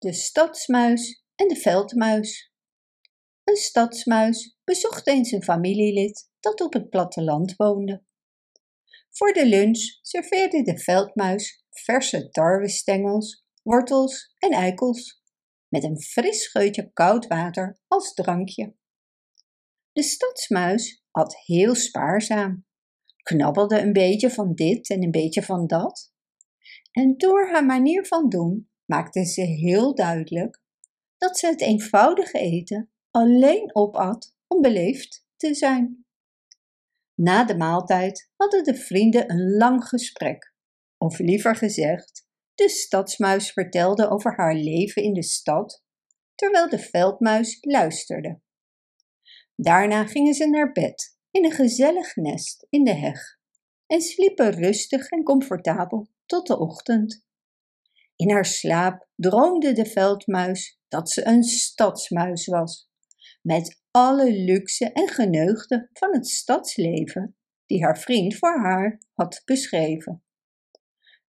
de stadsmuis en de veldmuis. Een stadsmuis bezocht eens een familielid dat op het platteland woonde. Voor de lunch serveerde de veldmuis verse tarwestengels, wortels en eikels, met een fris scheutje koud water als drankje. De stadsmuis at heel spaarzaam, knabbelde een beetje van dit en een beetje van dat. En door haar manier van doen maakte ze heel duidelijk dat ze het eenvoudige eten alleen opat om beleefd te zijn. Na de maaltijd hadden de vrienden een lang gesprek, of liever gezegd, de stadsmuis vertelde over haar leven in de stad, terwijl de veldmuis luisterde. Daarna gingen ze naar bed in een gezellig nest in de heg en sliepen rustig en comfortabel tot de ochtend. In haar slaap droomde de veldmuis dat ze een stadsmuis was, met alle luxe en geneugde van het stadsleven die haar vriend voor haar had beschreven.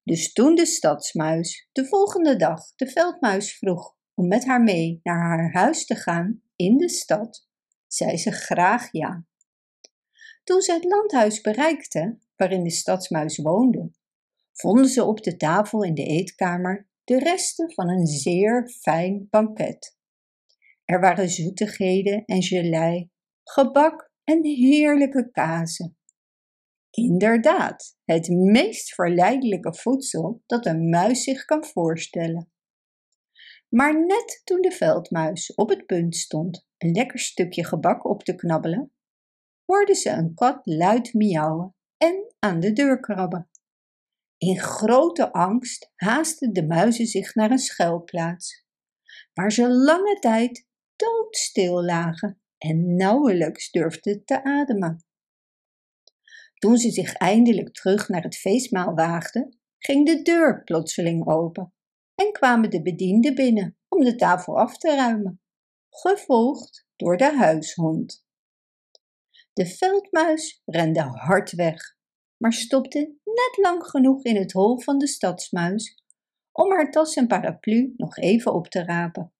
Dus toen de stadsmuis de volgende dag de veldmuis vroeg om met haar mee naar haar huis te gaan in de stad, zei ze graag ja. Toen ze het landhuis bereikte, waarin de stadsmuis woonde, vonden ze op de tafel in de eetkamer de resten van een zeer fijn banket. Er waren zoetigheden en gelei, gebak en heerlijke kazen. Inderdaad, het meest verleidelijke voedsel dat een muis zich kan voorstellen. Maar net toen de veldmuis op het punt stond een lekker stukje gebak op te knabbelen, hoorde ze een kat luid miauwen en aan de deur krabben. In grote angst haasten de muizen zich naar een schuilplaats, waar ze lange tijd doodstil lagen en nauwelijks durfden te ademen. Toen ze zich eindelijk terug naar het feestmaal waagden, ging de deur plotseling open en kwamen de bedienden binnen om de tafel af te ruimen, gevolgd door de huishond. De veldmuis rende hard weg, maar stopte net lang genoeg in het hol van de stadsmuis om haar tas en paraplu nog even op te rapen.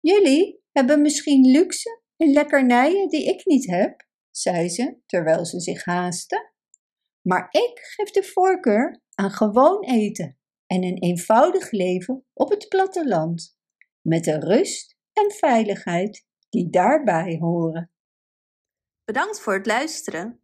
Jullie hebben misschien luxe en lekkernijen die ik niet heb, zei ze terwijl ze zich haastte. Maar ik geef de voorkeur aan gewoon eten en een eenvoudig leven op het platteland, met de rust en veiligheid die daarbij horen. Bedankt voor het luisteren.